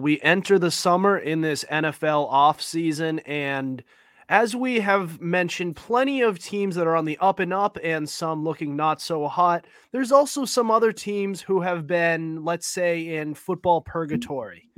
We enter the summer in this NFL offseason, and as we have mentioned, plenty of teams that are on the up and up and some looking not so hot. There's also some other teams who have been, let's say, in football purgatory.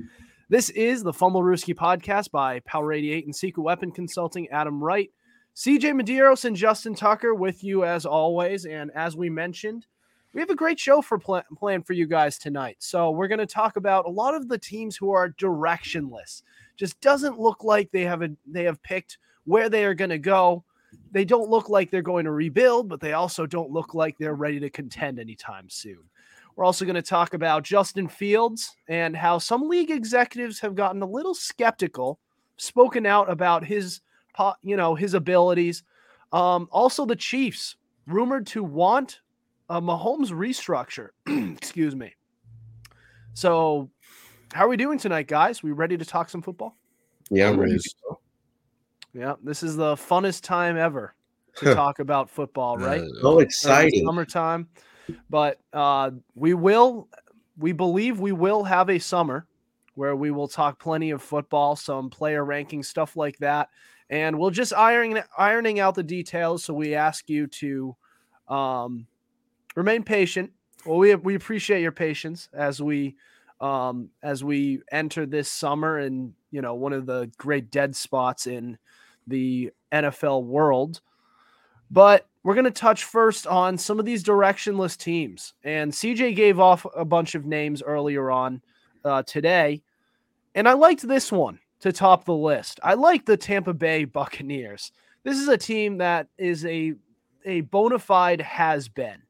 This is the Fumblerooski podcast by Power 88 and Secret Weapon Consulting, Adam Wright, CJ Medeiros, and Justin Tucker with you as always. And as we mentioned, we have a great show for pl- planned for you guys tonight. So we're going to talk about a lot of the teams who are directionless. Just doesn't look like they have a they have picked where they are going to go. They don't look like they're going to rebuild, but they also don't look like they're ready to contend anytime soon. We're also going to talk about Justin Fields and how some league executives have gotten a little skeptical, spoken out about his, you know, his abilities. Um, also, the Chiefs rumored to want a Mahomes restructure. Excuse me. So, how are we doing tonight, guys? We ready to talk some football? Yeah, I'm ready. Yeah, this is the funnest time ever to talk about football, right? So exciting. Uh, summertime. But uh, we will, we believe we will have a summer where we will talk plenty of football, some player ranking stuff like that, and we'll just ironing ironing out the details. So we ask you to um, remain patient. Well, we we appreciate your patience as we um, as we enter this summer and you know one of the great dead spots in the NFL world. But we're going to touch first on some of these directionless teams. And CJ gave off a bunch of names earlier on uh, today. And I liked this one to top the list. I like the Tampa Bay Buccaneers. This is a team that is a, a bona fide has been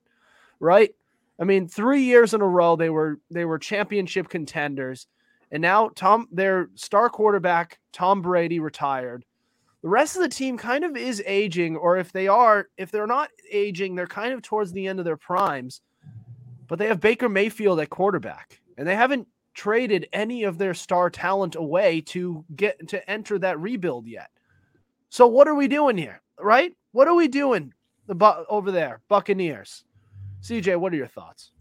right? I mean, three years in a row they were they were championship contenders, and now Tom, their star quarterback Tom Brady retired. The rest of the team kind of is aging, or if they are, if they're not aging, they're kind of towards the end of their primes. But they have Baker Mayfield at quarterback, and they haven't traded any of their star talent away to get to enter that rebuild yet. So what are we doing here, right? What are we doing the over there, Buccaneers? CJ, what are your thoughts?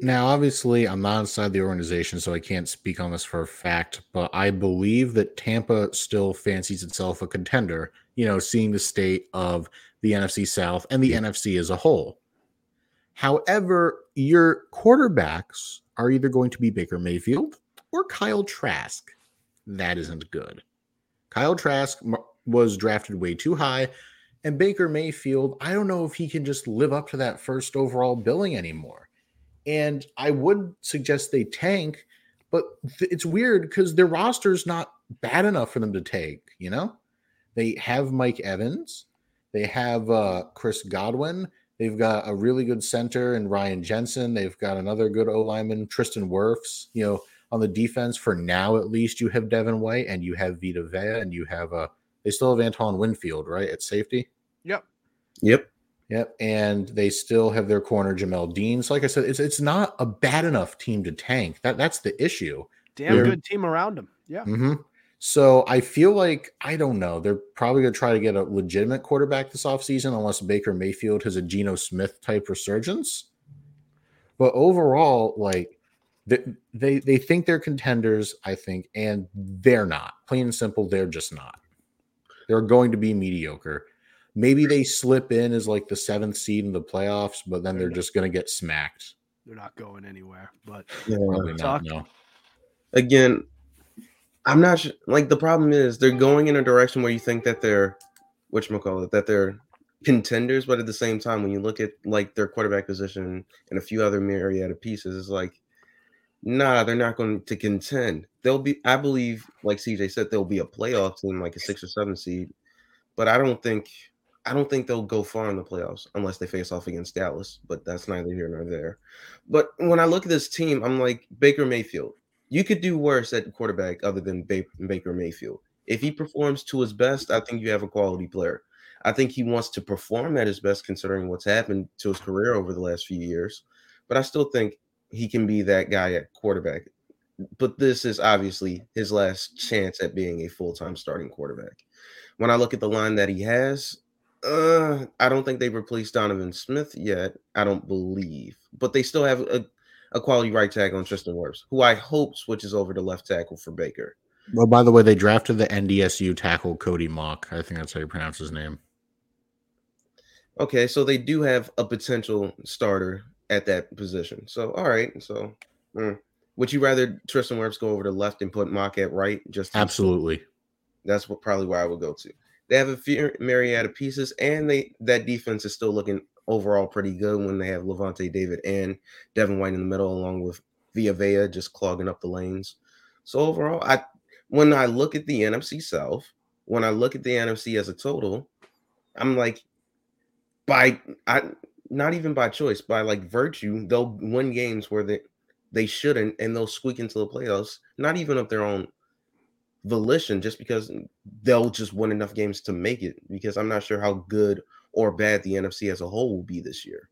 Now, obviously, I'm not inside the organization, so I can't speak on this for a fact, but I believe that Tampa still fancies itself a contender, you know, seeing the state of the NFC South and the NFC as a whole. However, your quarterbacks are either going to be Baker Mayfield or Kyle Trask. That isn't good. Kyle Trask was drafted way too high and Baker Mayfield, I don't know if he can just live up to that first overall billing anymore. And I would suggest they tank, but th- it's weird because their roster's not bad enough for them to take, you know? They have Mike Evans, they have uh, Chris Godwin, they've got a really good center and Ryan Jensen, they've got another good O lineman, Tristan Wirfs, you know. On the defense, for now at least, you have Devin White and you have Vita Vea and you have uh, they still have Antoine Winfield, right, at safety. Yep. Yep. Yep. And they still have their corner Jamel Dean. So like I said, it's it's not a bad enough team to tank. That that's the issue. Damn They're, good team around them. Yeah. Mm-hmm. So I feel like I don't know. They're probably gonna try to get a legitimate quarterback this offseason unless Baker Mayfield has a Geno Smith type resurgence. But overall, like they, they they think they're contenders, I think, and they're not. Plain and simple, they're just not. They're going to be mediocre. Maybe they slip in as like the seventh seed in the playoffs, but then they're, they're just going to get smacked. They're not going anywhere. But yeah, probably not. No. Again, I'm not sure. Like the problem is they're going in a direction where you think that they're, which call it, that they're contenders, but at the same time, when you look at like their quarterback position and a few other myriad of pieces, it's like, nah, they're not going to contend. They'll be, I believe, like CJ said, they'll be a playoff team, like a six or seven seed, but I don't think I don't think they'll go far in the playoffs unless they face off against Dallas, but that's neither here nor there. But when I look at this team, I'm like Baker Mayfield. You could do worse at quarterback other than Baker Mayfield. If he performs to his best, I think you have a quality player. I think he wants to perform at his best considering what's happened to his career over the last few years. But I still think he can be that guy at quarterback. But this is obviously his last chance at being a full time starting quarterback. When I look at the line that he has, uh, I don't think they've replaced Donovan Smith yet. I don't believe, but they still have a a quality right tackle in Tristan Wirfs, who I hope switches over to left tackle for Baker. Well, by the way, they drafted the NDSU tackle Cody Mauch. I think that's how you pronounce his name. Okay, so they do have a potential starter at that position. So all right, so mm. would you rather Tristan Wirfs go over to left and put Mauch at right? Just absolutely. That's what probably where I would go to. They have a few myriad of pieces, and they that defense is still looking overall pretty good when they have Lavonte David and Devin White in the middle, along with Vita Vea just clogging up the lanes. So overall, I when I look at the NFC South, when I look at the NFC as a total, I'm like, by I not even by choice, by like virtue, they'll win games where they they shouldn't, and they'll squeak into the playoffs, not even of their own volition, just because they'll just win enough games to make it. Because I'm not sure how good or bad the NFC as a whole will be this year.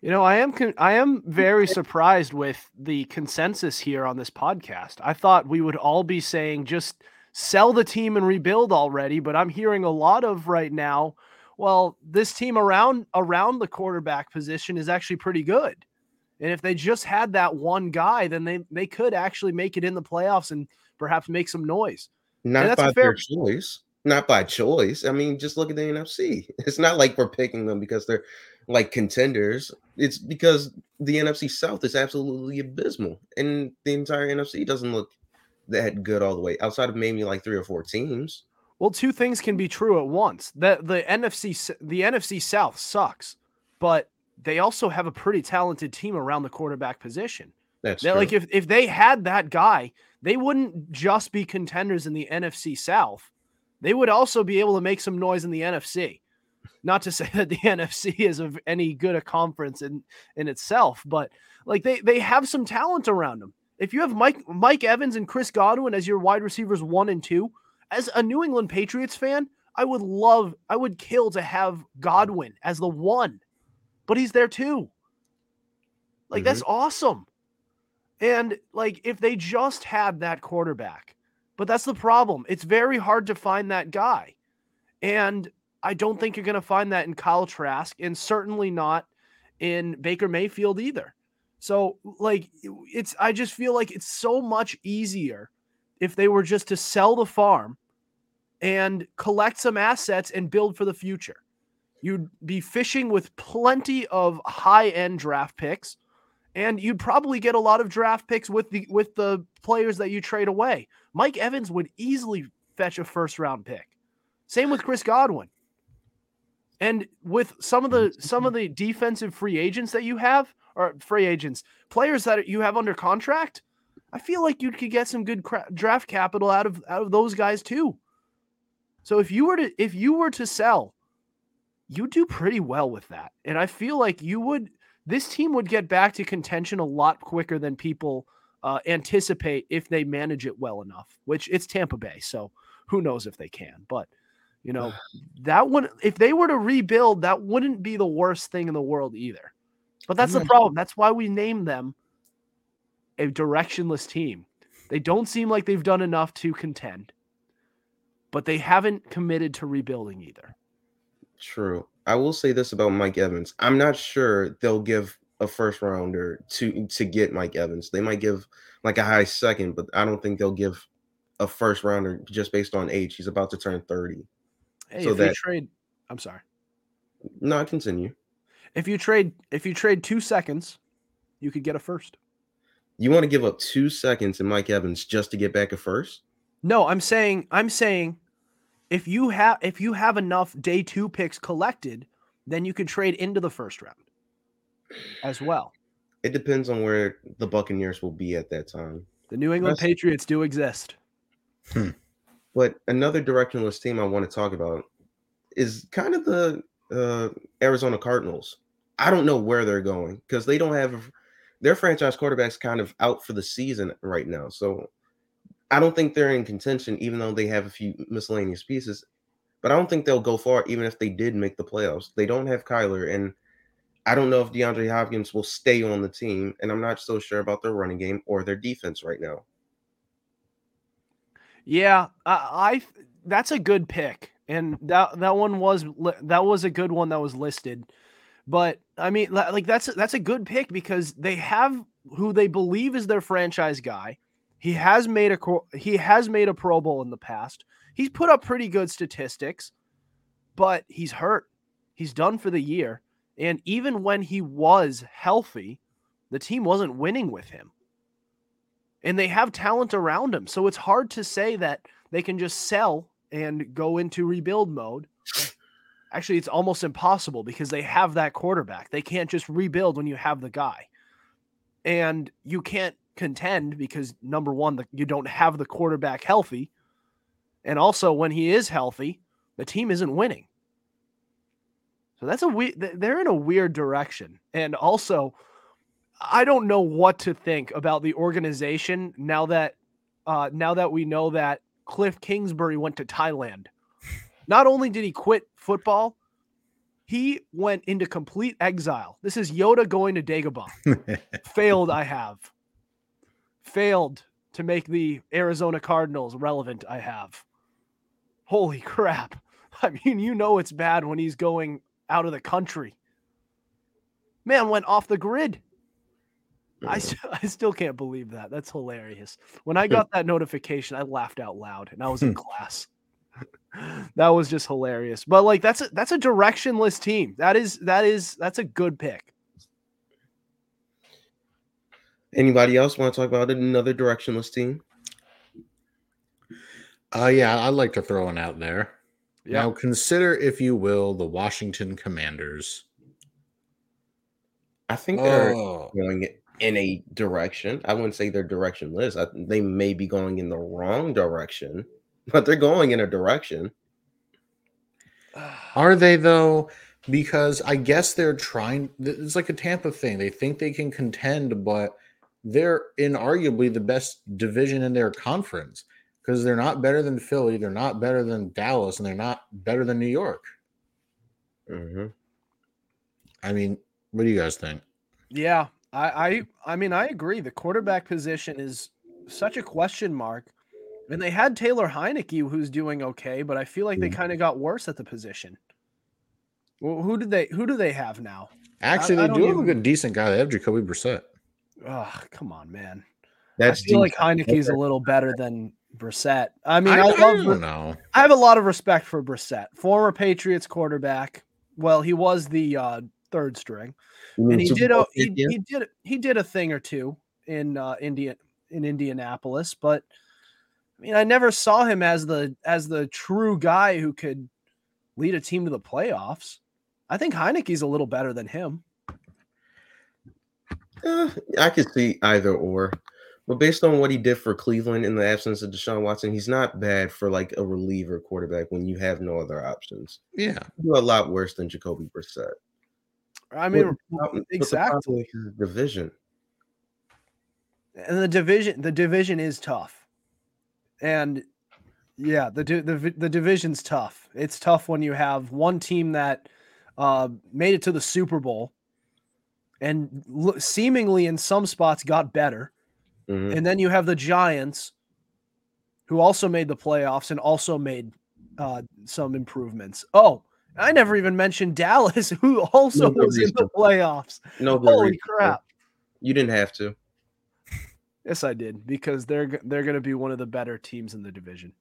You know, I am con- I am very surprised with the consensus here on this podcast. I thought we would all be saying just sell the team and rebuild already, but I'm hearing a lot of right now, well, this team around around the quarterback position is actually pretty good. And if they just had that one guy, then they they could actually make it in the playoffs and perhaps make some noise. Not by fair choice. Not by choice. I mean, just look at the NFC. It's not like we're picking them because they're like contenders. It's because the NFC South is absolutely abysmal, and the entire NFC doesn't look that good all the way outside of maybe like three or four teams. Well, two things can be true at once. That the NFC the NFC South sucks, but they also have a pretty talented team around the quarterback position. That's true. like if if they had that guy, they wouldn't just be contenders in the NFC South. They would also be able to make some noise in the NFC. Not to say that the NFC is of any good a conference in in itself, but like they they have some talent around them. If you have Mike Mike Evans and Chris Godwin as your wide receivers one and two, as a New England Patriots fan, I would love, I would kill to have Godwin as the one, but he's there too. Like mm-hmm. that's awesome. And like if they just had that quarterback, but that's the problem. It's very hard to find that guy. And I don't think you're going to find that in Kyle Trask and certainly not in Baker Mayfield either. So, like, it's, I just feel like it's so much easier if they were just to sell the farm and collect some assets and build for the future. You'd be fishing with plenty of high end draft picks, and you'd probably get a lot of draft picks with the with the players that you trade away. Mike Evans would easily fetch a first round pick. Same with Chris Godwin. And with some of the some of the defensive free agents that you have, or free agents, players that you have under contract, I feel like you could get some good cra- draft capital out of out of those guys too. So if you were to if you were to sell, you do pretty well with that. And I feel like you would this team would get back to contention a lot quicker than people uh, anticipate if they manage it well enough. Which it's Tampa Bay, so who knows if they can. But you know that one if they were to rebuild, that wouldn't be the worst thing in the world either. But that's the problem. That's why we name them a directionless team. They don't seem like they've done enough to contend but they haven't committed to rebuilding either. True. I will say this about Mike Evans. I'm not sure they'll give a first rounder to to get Mike Evans. They might give like a high second, but I don't think they'll give a first rounder just based on age. He's about to turn 30. Hey, so if that, you trade I'm sorry. No, continue. If you trade if you trade 2 seconds, you could get a first. You want to give up 2 seconds in Mike Evans just to get back a first? No, I'm saying I'm saying if you have if you have enough day two picks collected, then you can trade into the first round as well. It depends on where the Buccaneers will be at that time. The New England That's, Patriots do exist. Hmm. But another directionless team I want to talk about is kind of the uh, Arizona Cardinals. I don't know where they're going because they don't have their franchise quarterbacks kind of out for the season right now. So I don't think they're in contention, even though they have a few miscellaneous pieces. But I don't think they'll go far, even if they did make the playoffs. They don't have Kyler, and I don't know if DeAndre Hopkins will stay on the team, and I'm not so sure about their running game or their defense right now. Yeah, I, I that's a good pick, and that that one was that was a good one that was listed. But I mean, like that's that's a good pick because they have who they believe is their franchise guy. He has made a he has made a Pro Bowl in the past. He's put up pretty good statistics, but he's hurt. He's done for the year. And even when he was healthy, the team wasn't winning with him. And they have talent around him. So it's hard to say that they can just sell and go into rebuild mode. Actually, it's almost impossible because they have that quarterback. They can't just rebuild when you have the guy. And you can't contend because number one, the, you don't have the quarterback healthy. And also, when he is healthy, the team isn't winning. So that's a weird, they're in a weird direction. And also, I don't know what to think about the organization now that uh now that we know that Cliff Kingsbury went to Thailand. Not only did he quit football, he went into complete exile. This is Yoda going to Dagobah. Failed, I have. Failed to make the Arizona Cardinals relevant, I have. Holy crap. I mean, you know it's bad when he's going out of the country. Man went off the grid. I, I still can't believe that. That's hilarious. When I got that notification, I laughed out loud and I was in hmm. class. that was just hilarious. But like that's a that's a directionless team. That is that is that's a good pick. Anybody else want to talk about another directionless team? Uh yeah, I'd like to throw one out there. Yep. Now consider, if you will, the Washington Commanders. I think they're oh. going in a direction. I wouldn't say they're directionless. I, they may be going in the wrong direction, but they're going in a direction. Are they though? Because I guess they're trying. It's like a Tampa thing. They think they can contend, but they're inarguably the best division in their conference because they're not better than Philly, they're not better than Dallas, and they're not better than New York. Mm-hmm. I mean, what do you guys think? Yeah, I, I, I mean, I agree. The quarterback position is such a question mark, and they had Taylor Heinicke, who's doing okay, but I feel like they kind of got worse at the position. Well, who did they? Who do they have now? Actually, I, they I do have even... a good, decent guy. They have Jacoby Brissett. Oh, come on, man. That's I feel like Heinicke's a little better than Brissett. I mean, I, I love. I know. I have a lot of respect for Brissett, former Patriots quarterback. Well, he was the uh, third string, and he did a he, he, did he did a thing or two in uh, India in Indianapolis, but I mean, I never saw him as the as the true guy who could lead a team to the playoffs. I think Heinicke's a little better than him. Uh, I could see either or. But based on what he did for Cleveland in the absence of Deshaun Watson, he's not bad for like a reliever quarterback when you have no other options. Yeah, do a lot worse than Jacoby Brissett. I mean, but, exactly. The division, and the division, the division is tough, and yeah, the the the division's tough. It's tough when you have one team that uh, made it to the Super Bowl, and seemingly in some spots got better Mm-hmm. And then you have the Giants, who also made the playoffs and also made uh, some improvements. Oh, I never even mentioned Dallas, who also no was in the playoffs. No, holy crap! You didn't have to. Yes, I did because they're they're going to be one of the better teams in the division.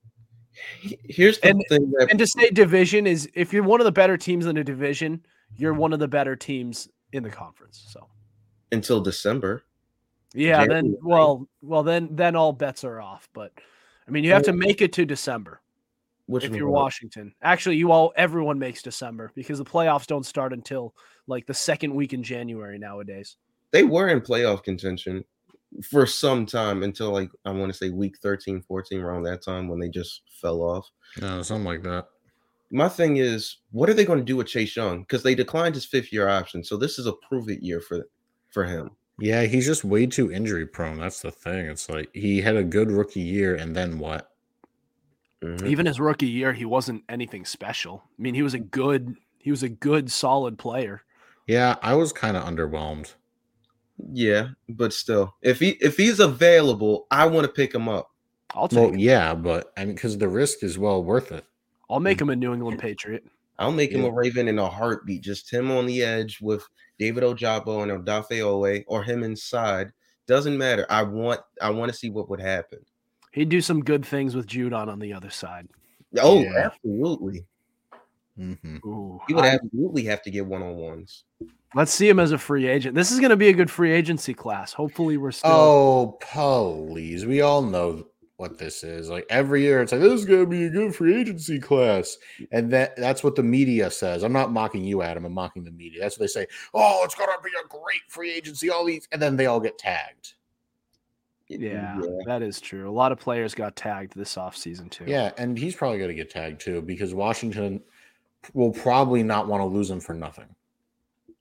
Here's the and, thing that... and to say division is if you're one of the better teams in the division, you're one of the better teams in the conference. So until December. Yeah, then well, well then then all bets are off. But I mean, you have to make it to December. Which if you're Washington, actually, you all everyone makes December because the playoffs don't start until like the second week in January nowadays. They were in playoff contention for some time until like I want to say week 13, 14, around that time when they just fell off. No, something like that. My thing is, what are they going to do with Chase Young? Because they declined his fifth year option, so this is a prove it year for for him. Yeah, he's just way too injury prone. That's the thing. It's like he had a good rookie year, and then what? Mm-hmm. Even his rookie year, he wasn't anything special. I mean, he was a good, he was a good, solid player. Yeah, I was kind of underwhelmed. Yeah, but still, if he if he's available, I want to pick him up. I'll take. Well, him. yeah, but I mean, because the risk is well worth it. I'll make him a New England Patriot. I'll make yeah. him a Raven in a heartbeat. Just him on the edge with David Ojabo and Odafe Oweh, or him inside Doesn't matter. I want I want to see what would happen. He'd do some good things with Judon on the other side. Oh, Yeah. absolutely. Mhm. Ooh, He would I- absolutely have to get one on ones. let's see him as a free agent. This is going to be a good free agency class. Hopefully, we're still. Oh, please. We all know what this is. Like every year, it's like, this is going to be a good free agency class. And that that's what the media says. I'm not mocking you, Adam. I'm mocking the media. That's what they say. Oh, it's going to be a great free agency. All these. And then they all get tagged. yeah, that is true. A lot of players got tagged this offseason, too. Yeah. And he's probably going to get tagged too because Washington will probably not want to lose him for nothing.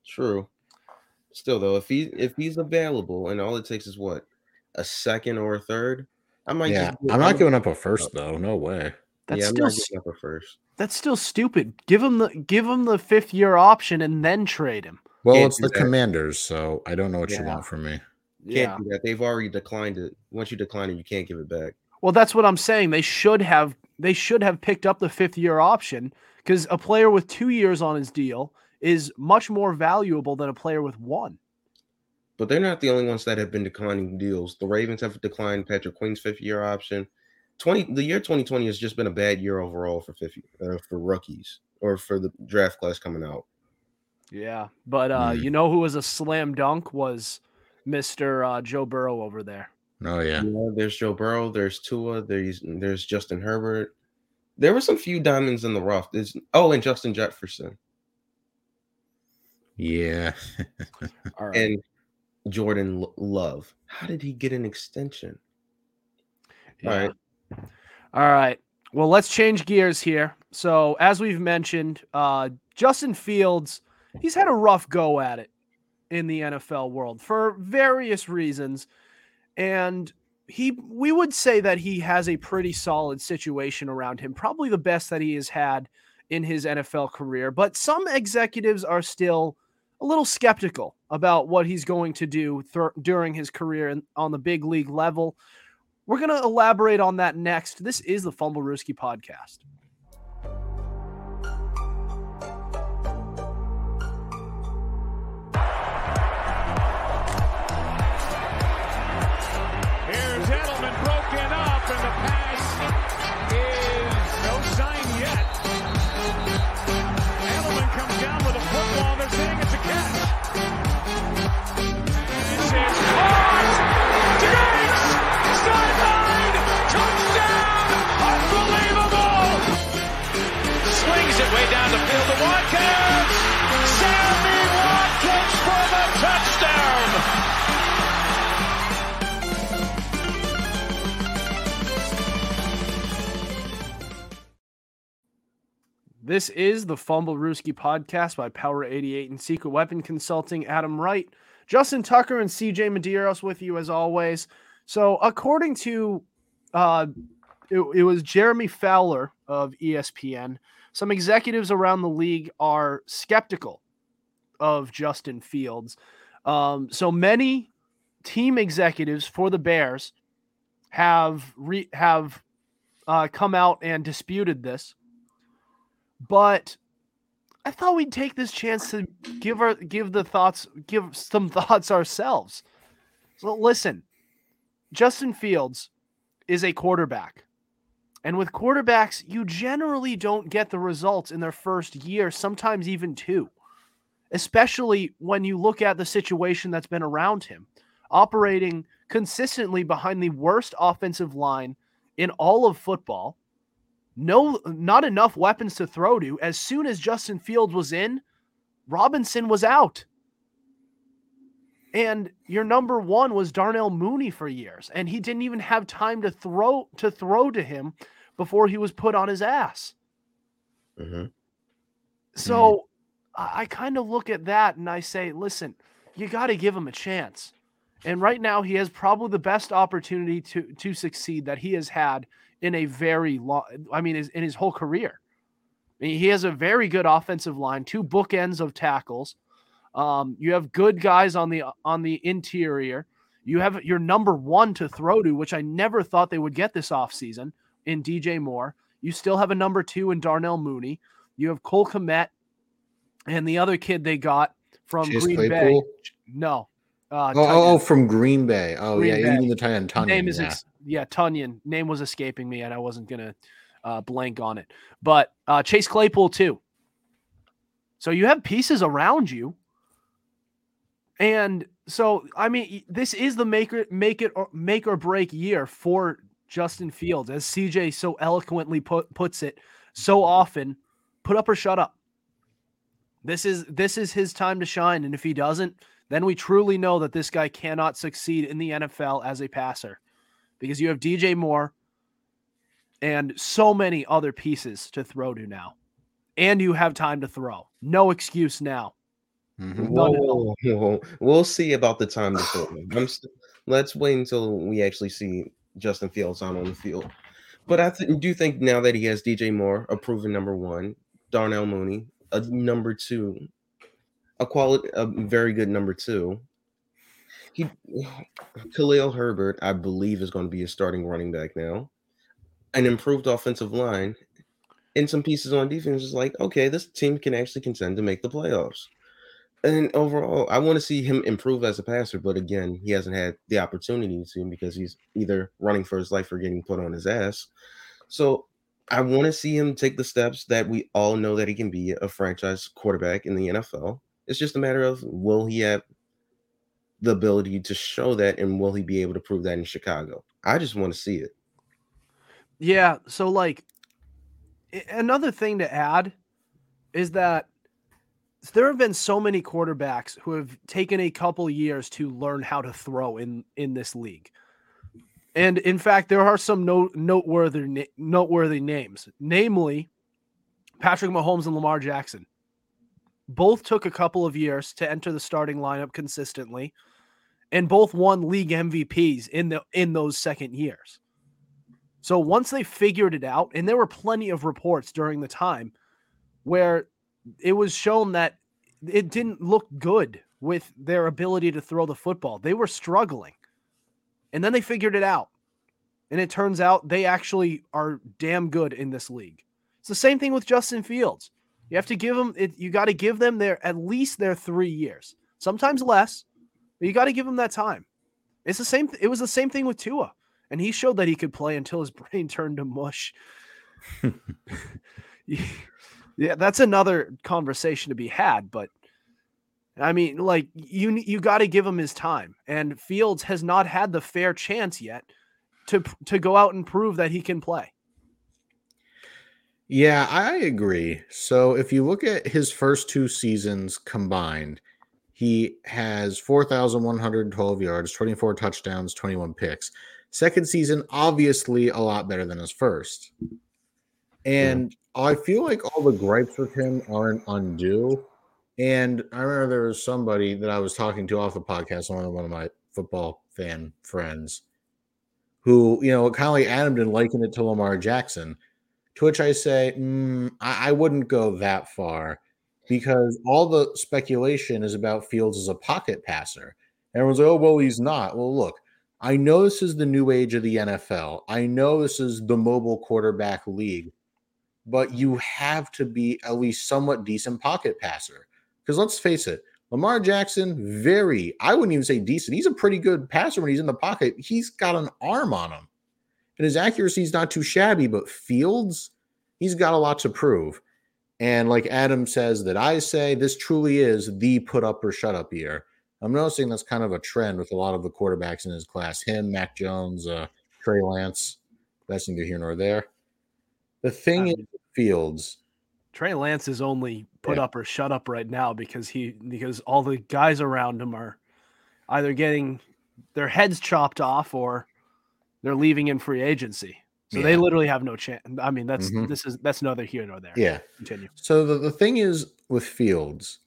True. Still though, if he if he's available and all it takes is what a second or a third, I might. yeah. just, I'm not giving up a first, oh. though. No way. That's yeah, I'm still not giving up a first. that's still stupid. Give him the give him the fifth year option and then trade him. Well, Can't it's the that. commanders. So I don't know what you want from me. Can't do that. They've already declined it. Once you decline it, you can't give it back. Well, that's what I'm saying. They should have they should have picked up the fifth year option because a player with two years on his deal is much more valuable than a player with one. But they're not the only ones that have been declining deals. The Ravens have declined Patrick Queen's fifth year option. Twenty the year 2020 has just been a bad year overall for 50 uh, for rookies or for the draft class coming out. Yeah, but uh, Mm. you know who was a slam dunk was Mister uh, Joe Burrow over there. Oh, yeah. Yeah, there's Joe Burrow, there's Tua, there's there's Justin Herbert. There were some few diamonds in the rough. There's oh, and Justin Jefferson Yeah. All right. and Jordan Love. How did he get an extension? all Yeah. right. All right. Well, let's change gears here. So, as we've mentioned, uh, Justin Fields, he's had a rough go at it in the NFL world for various reasons. And he, we would say that he has a pretty solid situation around him, probably the best that he has had in his NFL career. But some executives are still a little skeptical about what he's going to do thr- during his career in, on the big league level. We're going to elaborate on that next. This is the Fumblerooski podcast. This is the Fumblerooski podcast by Power 88 and Secret Weapon Consulting. Adam Wright, Justin Tucker, and CJ Medeiros with you as always. So, according to uh, it, it was Jeremy Fowler of ESPN, some executives around the league are skeptical of Justin Fields. Um, so many team executives for the Bears have re- have uh, come out and disputed this but I thought we'd take this chance to give our give the thoughts give some thoughts ourselves. So listen, Justin Fields is a quarterback. And with quarterbacks, you generally don't get the results in their first year, sometimes even two. Especially when you look at the situation that's been around him, operating consistently behind the worst offensive line in all of football no not enough weapons to throw to. As soon as Justin Fields was in, Robinson was out. And your number one was Darnell Mooney for years, and he didn't even have time to throw to throw to him before he was put on his ass. hmm So I, I kind of look at that and I say, listen, you got to give him a chance. And right now, he has probably the best opportunity to to succeed that he has had in a very long. I mean, his, in his whole career. I mean, he has a very good offensive line, two bookends of tackles. Um, you have good guys on the on the interior. You have your number one to throw to, which I never thought they would get this offseason in DJ Moore. You still have a number two in Darnell Mooney. You have Cole Kmet and the other kid they got from Chase Green Claypool? Bay. No, Uh, Oh, oh, oh, from Green Bay. Oh, Green yeah, Bay. mean the tight end Tonyan. name is yeah. Yeah Tonyan. Name was escaping me, and I wasn't gonna uh, blank on it. But uh, Chase Claypool too. So you have pieces around you, and so I mean, this is the make it make it or make or break year for Justin Fields, as CJ so eloquently put, puts it so often. Put up or shut up. This is this is his time to shine, and if he doesn't, then we truly know that this guy cannot succeed in the NFL as a passer because you have DJ Moore and so many other pieces to throw to now. And you have time to throw. No excuse now. Mhm. None at all. Whoa, whoa. We'll see about the time to throw. I'm st- let's wait until we actually see Justin Fields on on the field. But I th- do think now that he has DJ Moore, a proven number one, Darnell Mooney, a number two, a quality, a very good number two. He, Khalil Herbert, I believe, is going to be a starting running back now. An improved offensive line, and some pieces on defense is like, okay, this team can actually contend to make the playoffs. And overall, I want to see him improve as a passer, but again, he hasn't had the opportunity to because he's either running for his life or getting put on his ass. So I want to see him take the steps that we all know that he can be a franchise quarterback in the NFL. It's just a matter of will he have the ability to show that and will he be able to prove that in Chicago? I just want to see it. Yeah. So, like, another thing to add is that there have been so many quarterbacks who have taken a couple years to learn how to throw in in this league. And in fact, there are some no, noteworthy noteworthy names, namely Patrick Mahomes and Lamar Jackson. Both took a couple of years to enter the starting lineup consistently, and both won league MVPs in the in those second years. So once they figured it out, and there were plenty of reports during the time where it was shown that it didn't look good with their ability to throw the football. They were struggling. And then they figured it out. And it turns out they actually are damn good in this league. It's the same thing with Justin Fields. You have to give them it, you got to give them their at least their 3 years. Sometimes less, you got to give him that time. It's the same it was the same thing with Tua and he showed that he could play until his brain turned to mush. yeah, that's another conversation to be had, but I mean, like you you got to give him his time, and Fields has not had the fair chance yet to to go out and prove that he can play. Yeah, I agree. So if you look at his first two seasons combined, he has 4,112 yards, 24 touchdowns, 21 picks. Second season, obviously a lot better than his first. And I feel like all the gripes with him aren't undue. And I remember there was somebody that I was talking to off the podcast, one of one of my football fan friends, who, you know, kind of like Adam didn't liken it to Lamar Jackson. To which I say, mm, I, I wouldn't go that far because all the speculation is about Fields as a pocket passer. Everyone's like, oh, well, he's not. Well, look, I know this is the new age of the NFL. I know this is the mobile quarterback league, but you have to be at least somewhat decent pocket passer. Because let's face it, Lamar Jackson, very, I wouldn't even say decent. He's a pretty good passer when he's in the pocket. He's got an arm on him. And his accuracy is not too shabby, but Fields, he's got a lot to prove. And like Adam says, that I say, this truly is the put up or shut up year. I'm noticing that's kind of a trend with a lot of the quarterbacks in his class. Him, Mac Jones, uh, Trey Lance. That's neither here nor there. The thing is, Fields, Trey Lance is only put Yeah. up or shut up right now because he because all the guys around him are either getting their heads chopped off or they're leaving in free agency. So they literally have no chance. I mean, that's Mhm. this is that's neither here nor there. yeah. Continue. So the, the thing is with Fields,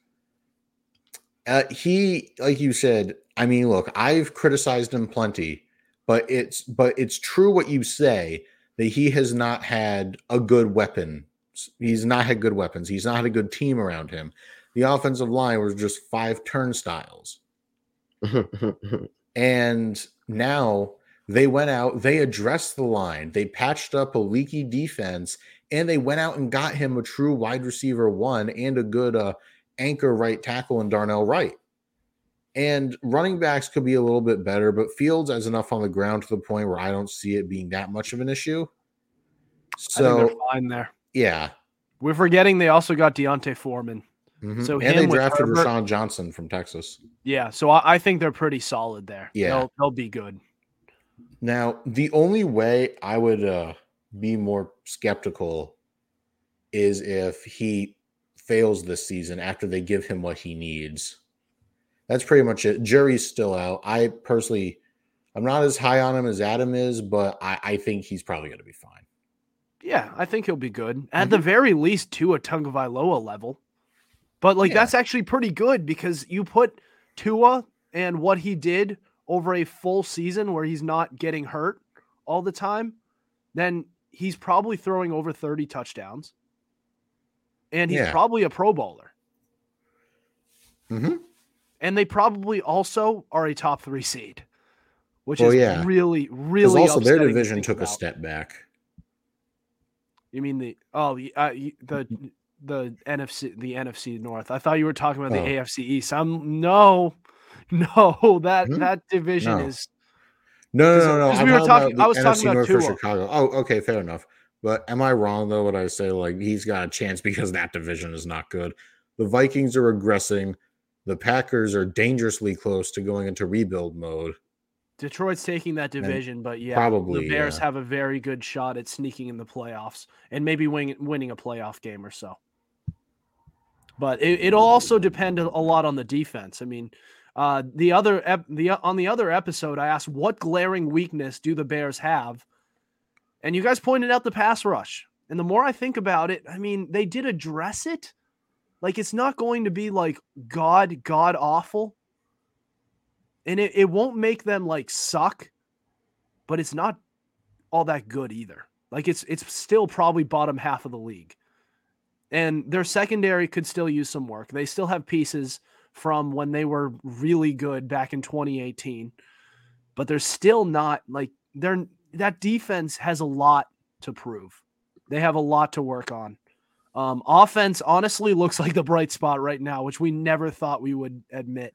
uh, he, like you said, I mean, look, I've criticized him plenty, but it's but it's true what you say that he has not had a good weapon. He's not had good weapons. He's not had a good team around him. The offensive line was just five turnstiles. And now they went out, they addressed the line, they patched up a leaky defense, and they went out and got him a true wide receiver one and a good uh, anchor right tackle in Darnell Wright. And running backs could be a little bit better, but Fields has enough on the ground to the point where I don't see it being that much of an issue. I think So they're fine there. yeah. We're forgetting they also got D'Onta Foreman. Mhm. So and they drafted Herbert- Roschon Johnson from Texas. Yeah, so I, I think they're pretty solid there. Yeah. they'll, they'll be good. Now, the only way I would uh, be more skeptical is if he fails this season after they give him what he needs. That's pretty much it. Jury's still out. I personally, I'm not as high on him as Adam is, but I, I think he's probably going to be fine. Yeah, I think he'll be good at Mm-hmm. the very least to a Tagovailoa level. But like Yeah. that's actually pretty good because you put Tua and what he did over a full season where he's not getting hurt all the time, then he's probably throwing over 30 touchdowns. And he's Yeah. probably a pro bowler. Mhm. And they probably also are a top 3 seed, which Well, is yeah. really really also their to division think took a step back. You mean the oh the uh, the the NFC the NFC North? I thought you were talking about the Oh. AFC East. I'm no, no that Hmm? that division No. is No, no, no, no. we were talking I was the talking about North for Tua. Chicago. Oh, okay, fair enough. But am I wrong though when I say like he's got a chance because that division is not good? The Vikings are regressing. The Packers are dangerously close to going into rebuild mode. Detroit's taking that division, but yeah, probably, the Bears yeah. have a very good shot at sneaking in the playoffs and maybe win, winning a playoff game or so. But it, it'll also depend a lot on the defense. I mean, uh, the other ep- the on the other episode, I asked what glaring weakness do the Bears have, and you guys pointed out the pass rush. And the more I think about it, I mean, they did address it. Like it's not going to be like god god awful, and it, it won't make them like suck, but it's not all that good either. Like it's it's still probably bottom half of the league. And their secondary could still use some work. They still have pieces from when they were really good back in 2018. But they're still not like they're that defense has a lot to prove. They have a lot to work on. Um, offense honestly looks like the bright spot right now, which we never thought we would admit.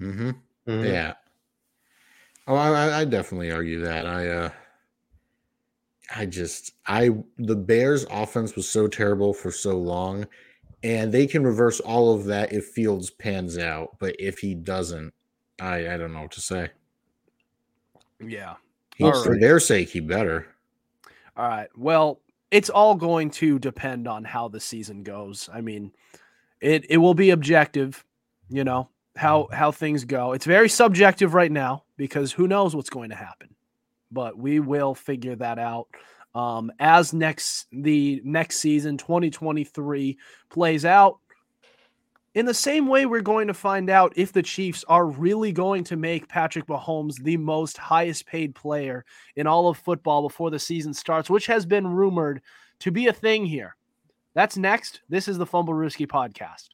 Mm-hmm. Mhm. Yeah. Oh, I, I- I definitely argue that. I uh I just I the Bears offense was so terrible for so long, and they can reverse all of that if Fields pans out. But if he doesn't, I I don't know what to say. Yeah. He, All for right. their sake, he better. All right. Well, it's all going to depend on how the season goes. I mean, it it will be objective, you know, how mm-hmm. how things go. It's very subjective right now because who knows what's going to happen. But we will figure that out um, as next the next season 2023 plays out. In the same way, we're going to find out if the Chiefs are really going to make Patrick Mahomes the most highest paid player in all of football before the season starts, which has been rumored to be a thing here. That's next. This is the Fumblerooski podcast.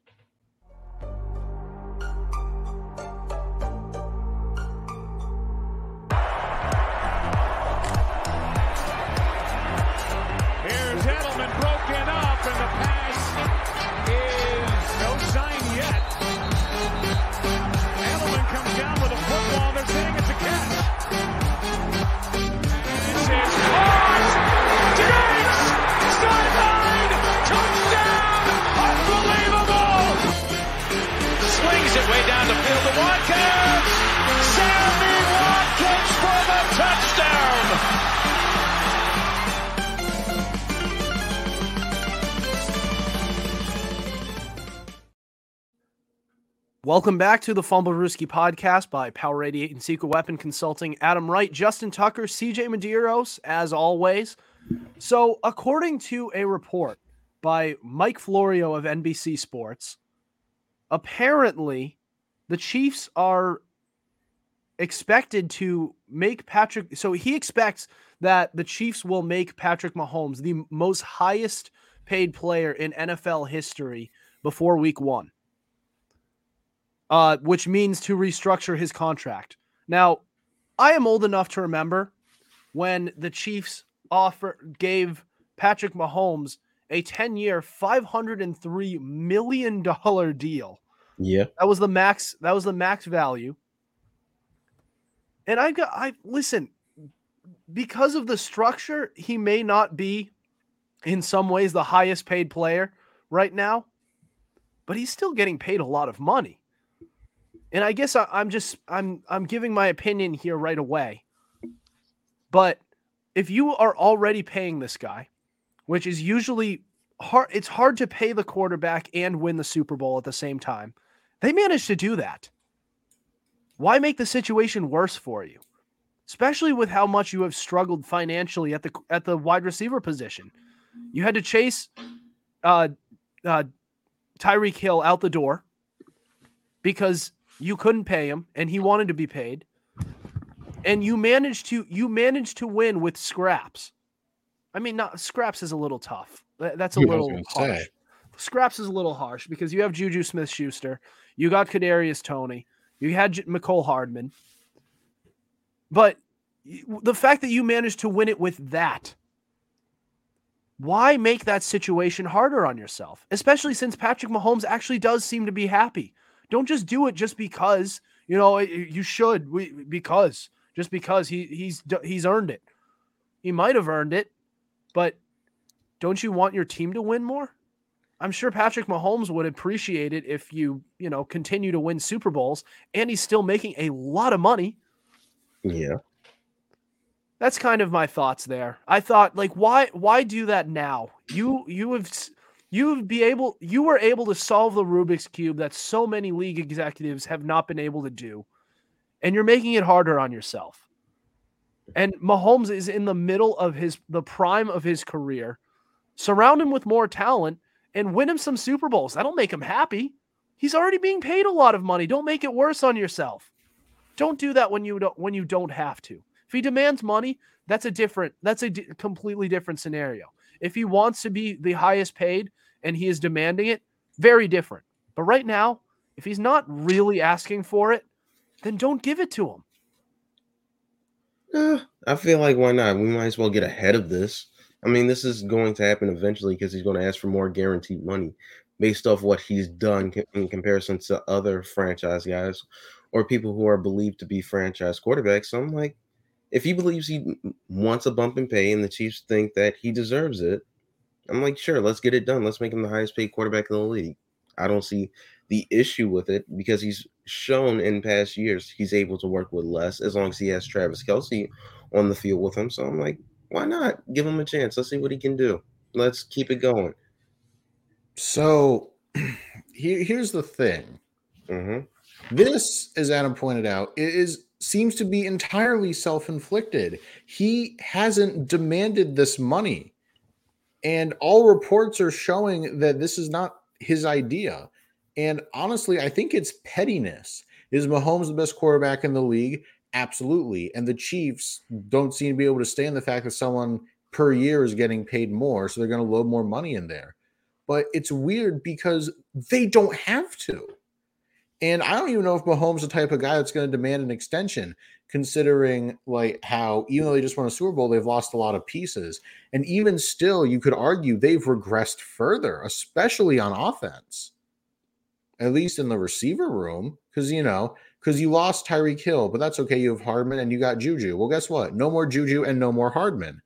Welcome back to the Fumblerooski podcast by Power 88 and Secret Weapon Consulting. Adam Wright, Justin Tucker, CJ Medeiros, as always. So, according to a report by Mike Florio of NBC Sports, apparently the Chiefs are expected to make Patrick. So, he expects that the Chiefs will make Patrick Mahomes the most highest paid player in NFL history before week one uh, which means to restructure his contract. Now, I am old enough to remember when the Chiefs offer gave Patrick Mahomes a 10-year, $503 million deal Yeah. That was the max. That was the max value. And I got. I listen. Because of the structure, he may not be, in some ways, the highest paid player right now, but he's still getting paid a lot of money. And I guess I, I'm just I'm I'm giving my opinion here right away. But if you are already paying this guy, which is usually hard, it's hard to pay the quarterback and win the Super Bowl at the same time. They managed to do that. Why make the situation worse for you? Especially with how much you have struggled financially at the at the wide receiver position. You had to chase uh, uh, Tyreek Hill out the door because you couldn't pay him and he wanted to be paid. And you managed to you managed to win with scraps. I mean, not scraps is a little tough. That's a little harsh. say. Scraps is a little harsh because you have Juju Smith Schuster, you got Kadarius Toney, you had J- Mecole Hardman, but the fact that you managed to win it with that, why make that situation harder on yourself? Especially since Patrick Mahomes actually does seem to be happy. Don't just do it just because you know you should. We because just because he he's he's earned it. He might have earned it, but don't you want your team to win more? I'm sure Patrick Mahomes would appreciate it if you, you know, continue to win Super Bowls and he's still making a lot of money. Yeah. That's kind of my thoughts there. I thought like why why do that now? You you have you be able you were able to solve the Rubik's cube that so many league executives have not been able to do. And you're making it harder on yourself. And Mahomes is in the middle of his the prime of his career. Surround him with more talent and win him some Super Bowls. That'll make him happy. He's already being paid a lot of money. Don't make it worse on yourself. Don't do that when you don't when you don't have to. If he demands money, that's a different that's a d- completely different scenario. If he wants to be the highest paid and he is demanding it, very different. But right now, if he's not really asking for it, then don't give it to him. Uh, I feel like why not? We might as well get ahead of this. I mean, this is going to happen eventually because he's going to ask for more guaranteed money based off what he's done in comparison to other franchise guys or people who are believed to be franchise quarterbacks. So I'm like, if he believes he wants a bump in pay and the Chiefs think that he deserves it, I'm like, sure, let's get it done. Let's make him the highest paid quarterback in the league. I don't see the issue with it because he's shown in past years he's able to work with less as long as he has Travis Kelce on the field with him. So I'm like, why not give him a chance? Let's see what he can do. Let's keep it going. So here, here's the thing. hmm This, as Adam pointed out, is seems to be entirely self-inflicted. He hasn't demanded this money. And all reports are showing that this is not his idea. And honestly, I think it's pettiness. Is Mahomes the best quarterback in the league? Absolutely. And the Chiefs don't seem to be able to stand the fact that someone per year is getting paid more. So they're going to load more money in there. But it's weird because they don't have to. And I don't even know if Mahomes the type of guy that's going to demand an extension, considering like how even though they just won a Super Bowl, they've lost a lot of pieces. And even still, you could argue they've regressed further, especially on offense. At least in the receiver room, because you know, because you lost Tyreek Hill, but that's okay. You have Hardman and you got Juju. Well, guess what? No more Juju and no more Hardman.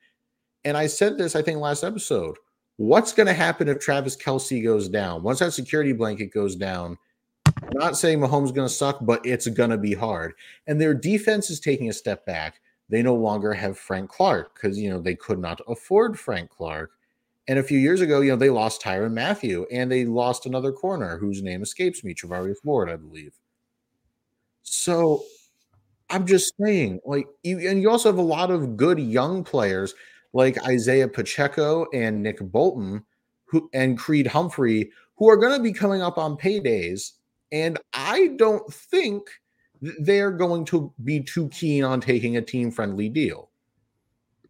And I said this, I think, last episode. What's going to happen if Travis Kelce goes down? Once that security blanket goes down, not saying Mahomes is going to suck, but it's going to be hard. And their defense is taking a step back. They no longer have Frank Clark because you know they could not afford Frank Clark. And a few years ago, you know, they lost Tyrann Mathieu and they lost another corner whose name escapes me, Travarius Ward, I believe. So I'm just saying, like, you and you also have a lot of good young players like Isaiah Pacheco and Nick Bolton, who and Creed Humphrey, who are going to be coming up on paydays. And I don't think they're going to be too keen on taking a team friendly deal.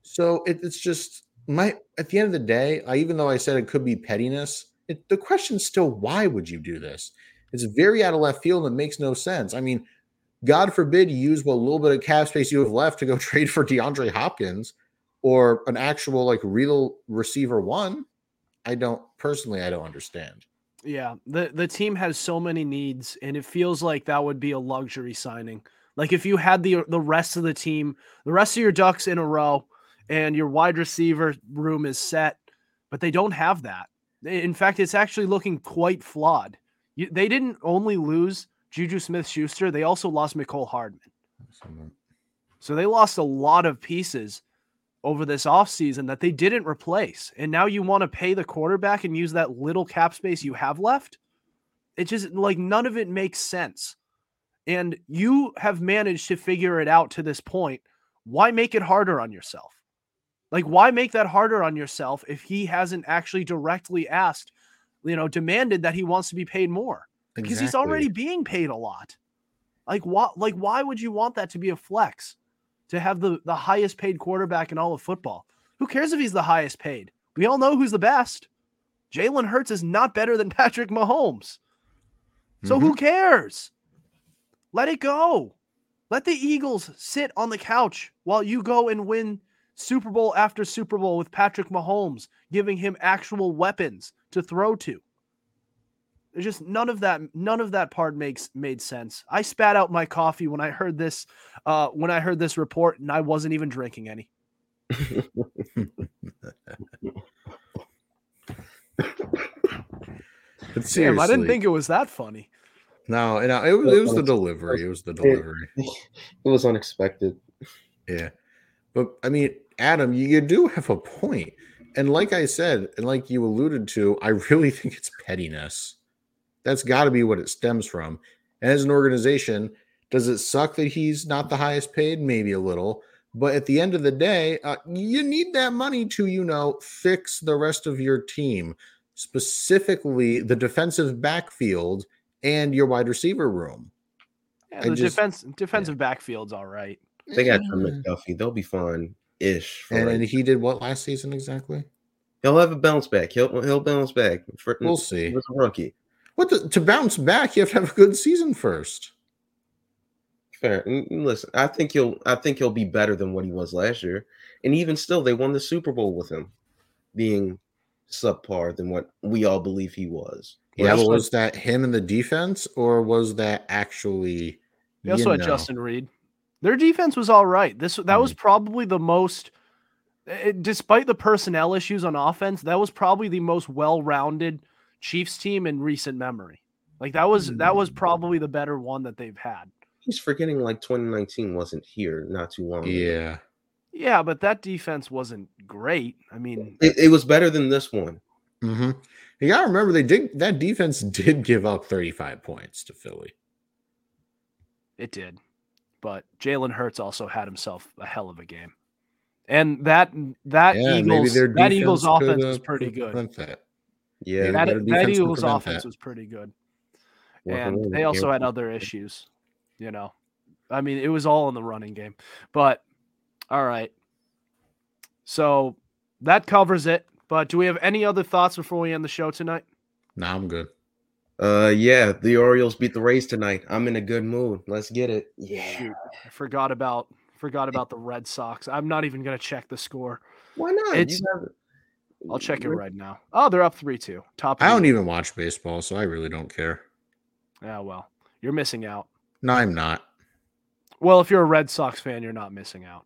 So it, it's just my at the end of the day, I, even though I said it could be pettiness, it, the question's still why would you do this? It's very out of left field and it makes no sense. I mean, God forbid you use what little bit of cap space you have left to go trade for DeAndre Hopkins or an actual like real receiver one. I don't personally, I don't understand. Yeah, the the team has so many needs, and it feels like that would be a luxury signing. Like if you had the the rest of the team, the rest of your ducks in a row, and your wide receiver room is set, but they don't have that. In fact, it's actually looking quite flawed. You, they didn't only lose Juju Smith Schuster, they also lost Mecole Hardman. So they lost a lot of pieces over this offseason that they didn't replace. And now you want to pay the quarterback and use that little cap space you have left? It just like none of it makes sense. And you have managed to figure it out to this point. Why make it harder on yourself? Like, why make that harder on yourself if he hasn't actually directly asked, you know, demanded that he wants to be paid more? Because he's already being paid a lot. Like, what? Like, why would you want that to be a flex? To have the the highest paid quarterback in all of football? Who cares if he's the highest paid? We all know who's the best. Jalen Hurts is not better than Patrick Mahomes. So Mm-hmm. who cares? Let it go. Let the Eagles sit on the couch while you go and win Super Bowl after Super Bowl with Patrick Mahomes, giving him actual weapons to throw to. There's just none of that. None of that part makes made sense. I spat out my coffee when I heard this. Uh, when I heard this report, and I wasn't even drinking any. But Damn, I didn't think it was that funny. No, and it was, it was the delivery. It was the delivery. It was unexpected. Yeah. But I mean, Adam, you, you do have a. And like I said, and like you alluded to, I really think it's pettiness. That's got to be what it stems from. And as an organization, does it suck that he's not the highest paid? Maybe a little. But at the end of the day, uh, you need that money to, you know, fix the rest of your team, specifically the defensive backfield and your wide receiver room. Yeah, I the just- defense defensive backfield's all right. They got Trent McDuffie. They'll be fine ish. And, and he did what last season exactly? he'll have a bounce back. He'll he'll bounce back. For, We'll see. He was a rookie. What the, to bounce back, you have to have a good season first. Fair. Listen, I think he'll I think he'll be better than what he was last year. And even still, they won the Super Bowl with him being subpar than what we all believe he was. Yeah, Whereas- was that him in the defense, or was that actually? They also you had know, Justin Reid. Their defense was all right. This that was Mhm. probably the most, eh, despite the personnel issues on offense, that was probably the most well-rounded Chiefs team in recent memory. Like that was that was probably the better one that they've had. he's forgetting like 2019 wasn't here not too long. ago. Yeah, Yeah, but that defense wasn't great. I mean, It, it was better than this one. Mm-hmm. you gotta remember they did that defense did give up thirty-five points to Philly. it did. But Jalen Hurts also had himself a hell of a game. And that that Yeah, Eagles that Eagles offense was pretty could good. That. Yeah. That, that Eagles offense that. was pretty good. And they also had other issues, you know. I mean, it was all in the running game. But all right. So that covers it. But do we have any other thoughts before we end the show tonight? Nah, I'm good. Uh, yeah, the Orioles beat the Rays tonight. I'm in a good mood. Let's get it. Yeah. Shoot. I forgot about forgot about the Red Sox. I'm not even gonna check the score. Why not? It's- You have- I'll check it right now. Oh, they're up three two. Top. I don't even watch baseball, so I really don't care. Yeah, well, you're missing out. No, I'm not. Well, if you're a Red Sox fan, you're not missing out.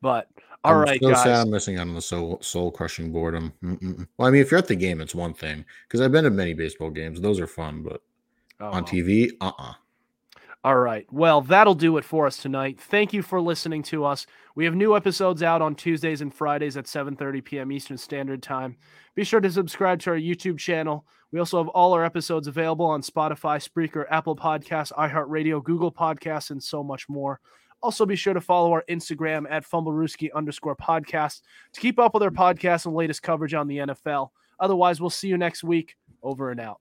But all I'm right, so guys. sad I'm missing out on the soul soul crushing boredom. Mm-mm. Well, I mean, if you're at the game, it's one thing because I've been to many baseball games; those are fun. But Oh, on well. TV, uh, uh All right. Well, that'll do it for us tonight. Thank you for listening to us. We have new episodes out on Tuesdays and Fridays at 7:30 p.m. Eastern Standard Time. Be sure to subscribe to our YouTube channel. We also have all our episodes available on Spotify, Spreaker, Apple Podcasts, iHeartRadio, Google Podcasts, and so much more. Also, be sure to follow our Instagram at fumblerooski underscore podcast to keep up with our podcast and latest coverage on the NFL. Otherwise, we'll see you next week. Over and out.